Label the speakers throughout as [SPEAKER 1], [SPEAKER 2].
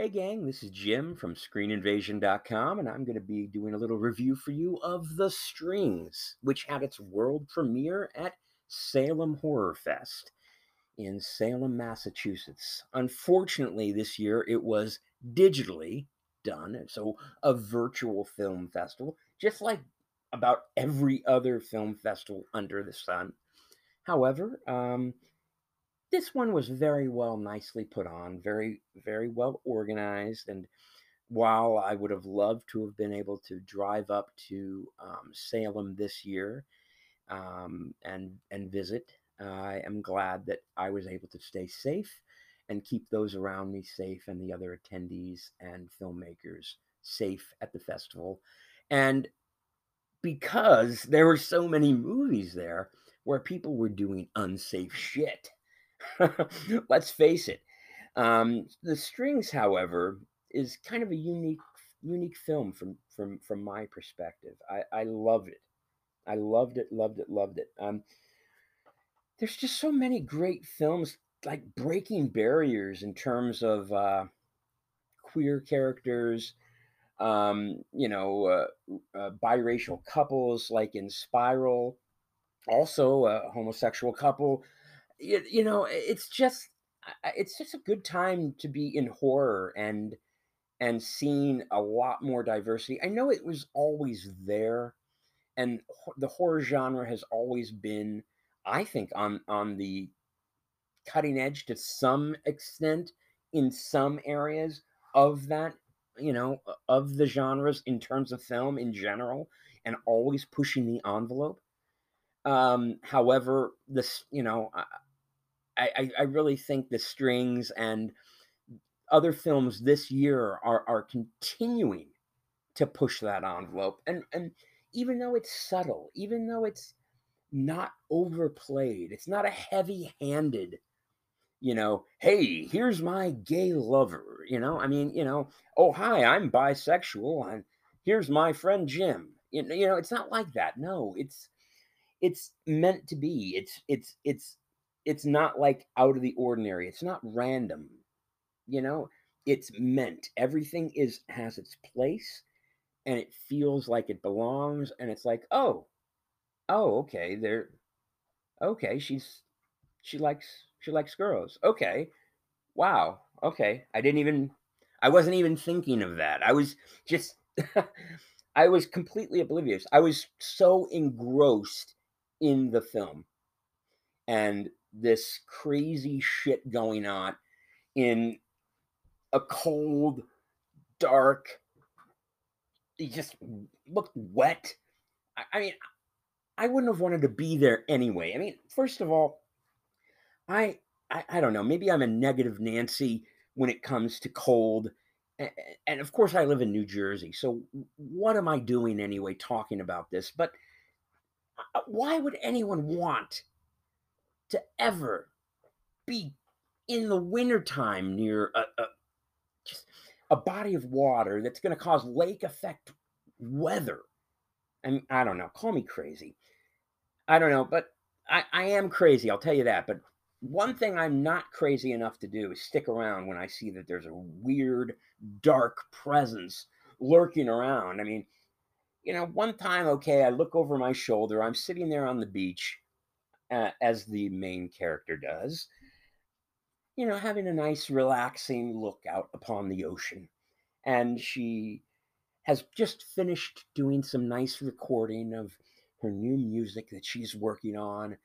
[SPEAKER 1] Hey, gang, this is Jim from ScreenInvasion.com, and I'm going to be doing a little review for you of The Strings, which had its world premiere at Salem Horror Fest in Salem, Massachusetts. Unfortunately, this year it was digitally done, so a virtual film festival, just like about every other film festival under the sun. However, um, this one was very well, nicely put on, very, very well organized. And while I would have loved to have been able to drive up to um, Salem this year um, and and visit, I am glad that I was able to stay safe and keep those around me safe and the other attendees and filmmakers safe at the festival. And because there were so many movies there where people were doing unsafe shit Let's face it. Um, the Strings, however, is kind of a unique unique film from from from my perspective. I, I loved it. I loved it, loved it, loved it. Um, there's just so many great films like breaking barriers in terms of uh, queer characters, um, you know, uh, uh, biracial couples like in Spiral, also a homosexual couple you, you know it's just it's just a good time to be in horror and and seeing a lot more diversity. I know it was always there and the horror genre has always been i think on on the cutting edge to some extent in some areas of that you know of the genres in terms of film in general and always pushing the envelope. Um however this you know I, I really think the strings and other films this year are are continuing to push that envelope. And and even though it's subtle even though it's not overplayed it's not a heavy-handed you know hey here's my gay lover you know? I mean you know oh hi i'm bisexual and here's my friend jim. You know, you know it's not like that. No it's it's meant to be. It's it's it's it's not like out of the ordinary. It's not random. You know, it's meant. Everything is has its place and it feels like it belongs and it's like, "Oh. Oh, okay. There Okay, she's she likes she likes girls. Okay. Wow. Okay. I didn't even I wasn't even thinking of that. I was just I was completely oblivious. I was so engrossed in the film. And this crazy shit going on in a cold, dark, he just looked wet. I, I mean, I wouldn't have wanted to be there anyway. I mean, first of all, I, I, I don't know. Maybe I'm a negative Nancy when it comes to cold. And, and of course, I live in New Jersey. So what am I doing anyway talking about this? But uh, why would anyone want to ever be in the wintertime near a, a just a body of water that's going to cause lake effect weather. And I don't know, call me crazy. I don't know, but I, I am crazy, I'll tell you that. But one thing I'm not crazy enough to do is stick around when I see that there's a weird, dark presence lurking around. I mean, you know, one time, okay, I look over my shoulder, I'm sitting there on the beach, uh, as the main character does. You know, having a nice, relaxing look out upon the ocean. And she has just finished doing some nice recording of her new music that she's working on.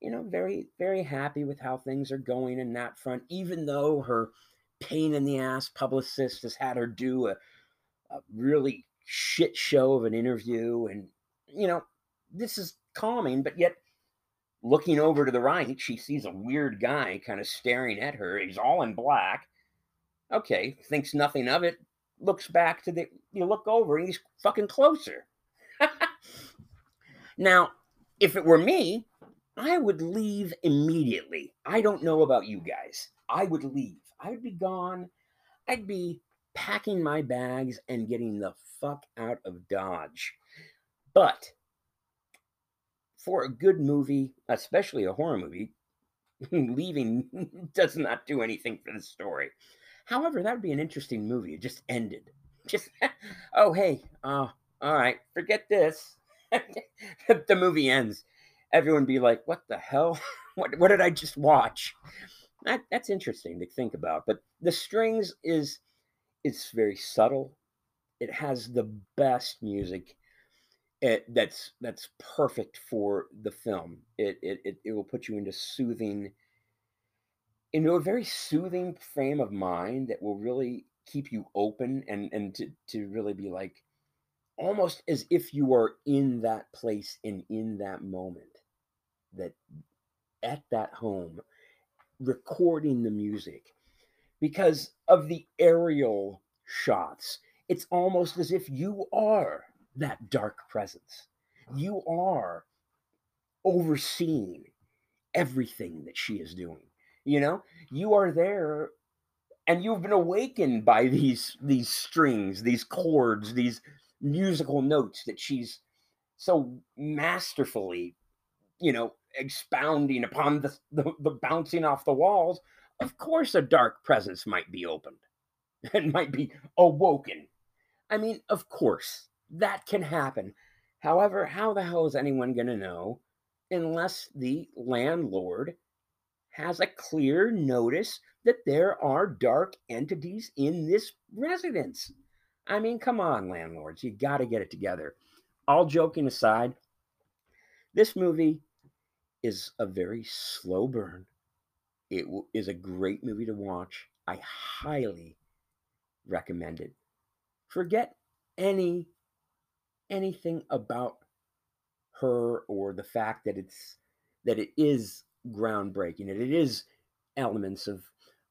[SPEAKER 1] You know, very, very happy with how things are going in that front, even though her pain in the ass publicist has had her do a, a really shit show of an interview. And, you know, this is calming, but yet Looking over to the right, she sees a weird guy kind of staring at her. He's all in black. Okay, thinks nothing of it. Looks back to the. You look over and he's fucking closer. now, if it were me, I would leave immediately. I don't know about you guys. I would leave. I would be gone. I'd be packing my bags and getting the fuck out of Dodge. But for a good movie, especially a horror movie, leaving does not do anything for the story. However, that would be an interesting movie. It just ended. Just oh hey, uh, all right, forget this. the movie ends. Everyone be like, "What the hell? what what did I just watch?" That, that's interesting to think about. But the strings is it's very subtle. It has the best music. It, that's that's perfect for the film. It, it it it will put you into soothing, into a very soothing frame of mind that will really keep you open and and to to really be like almost as if you are in that place and in that moment that at that home recording the music because of the aerial shots. It's almost as if you are that dark presence. You are overseeing everything that she is doing. You know, you are there and you've been awakened by these these strings, these chords, these musical notes that she's so masterfully, you know, expounding upon the, the, the bouncing off the walls. Of course, a dark presence might be opened and might be awoken. I mean, of course, that can happen. However, how the hell is anyone going to know unless the landlord has a clear notice that there are dark entities in this residence? I mean, come on, landlords, you got to get it together. All joking aside, this movie is a very slow burn. It is a great movie to watch. I highly recommend it. Forget any anything about her or the fact that it's that it is groundbreaking and it is elements of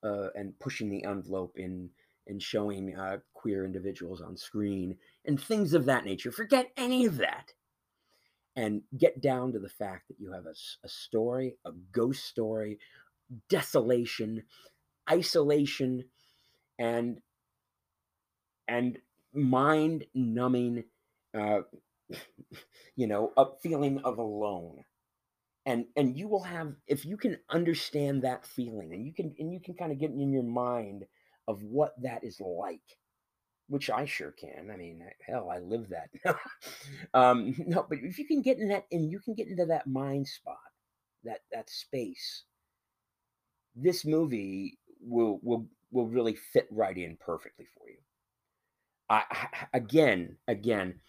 [SPEAKER 1] uh, and pushing the envelope in and showing uh, queer individuals on screen and things of that nature. Forget any of that and get down to the fact that you have a, a story, a ghost story, desolation, isolation, and and mind numbing, uh, you know, a feeling of alone. And and you will have if you can understand that feeling and you can and you can kind of get in your mind of what that is like which I sure can. I mean, hell, I live that. um, no, but if you can get in that, and you can get into that mind spot, that that space, this movie will will will really fit right in perfectly for you. I, again, again,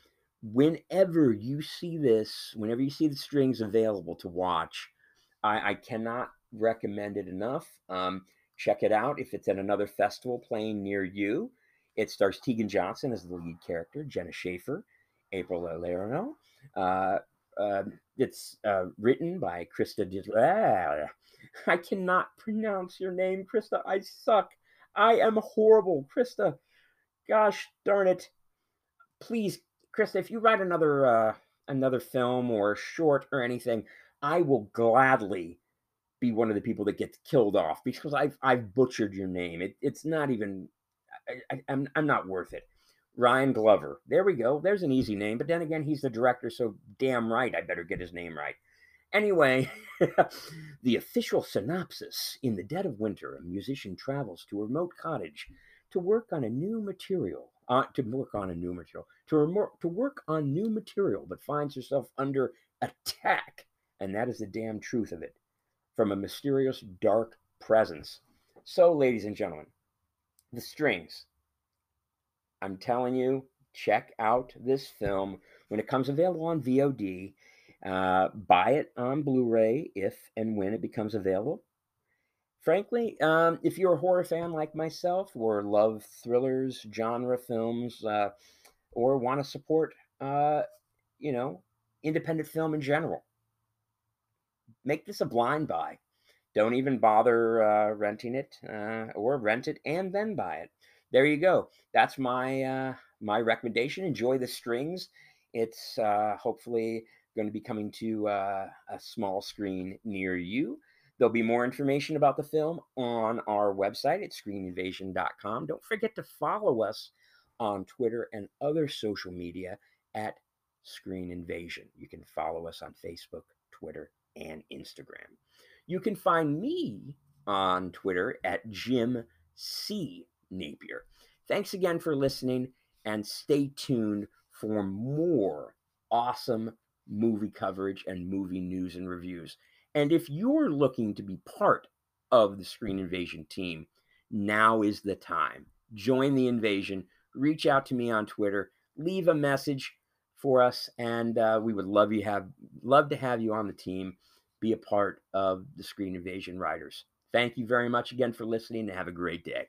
[SPEAKER 1] whenever you see this, whenever you see the strings available to watch, I, I cannot recommend it enough. Um, check it out if it's at another festival playing near you. It stars Tegan Johnson as the lead character, Jenna Schaefer, April Lerno. Uh, uh, it's uh, written by Krista. Di- ah, I cannot pronounce your name, Krista. I suck. I am horrible, Krista. Gosh darn it! Please, Krista, if you write another uh, another film or short or anything, I will gladly be one of the people that gets killed off because I've I've butchered your name. It, it's not even I, I'm I'm not worth it. Ryan Glover. There we go. There's an easy name. But then again, he's the director, so damn right I better get his name right. Anyway, the official synopsis In the dead of winter, a musician travels to a remote cottage to work on a new material. Uh, to work on a new material. To, to work on new material, but finds herself under attack. And that is the damn truth of it. From a mysterious, dark presence. So, ladies and gentlemen, the strings. I'm telling you, check out this film when it comes available on VOD. Uh, buy it on Blu ray if and when it becomes available. Frankly, um, if you're a horror fan like myself, or love thrillers, genre films, uh, or want to support, uh, you know, independent film in general, make this a blind buy. Don't even bother uh, renting it uh, or rent it and then buy it. There you go. That's my uh, my recommendation. Enjoy the strings. It's uh, hopefully going to be coming to a small screen near you. There'll be more information about the film on our website at screeninvasion.com. Don't forget to follow us on Twitter and other social media at Screen Invasion. You can follow us on Facebook, Twitter, and Instagram. You can find me on Twitter at Jim C. Napier. Thanks again for listening and stay tuned for more awesome movie coverage and movie news and reviews. And if you're looking to be part of the Screen Invasion team, now is the time. Join the invasion. Reach out to me on Twitter. Leave a message for us, and uh, we would love you have love to have you on the team. Be a part of the Screen Invasion Riders. Thank you very much again for listening, and have a great day.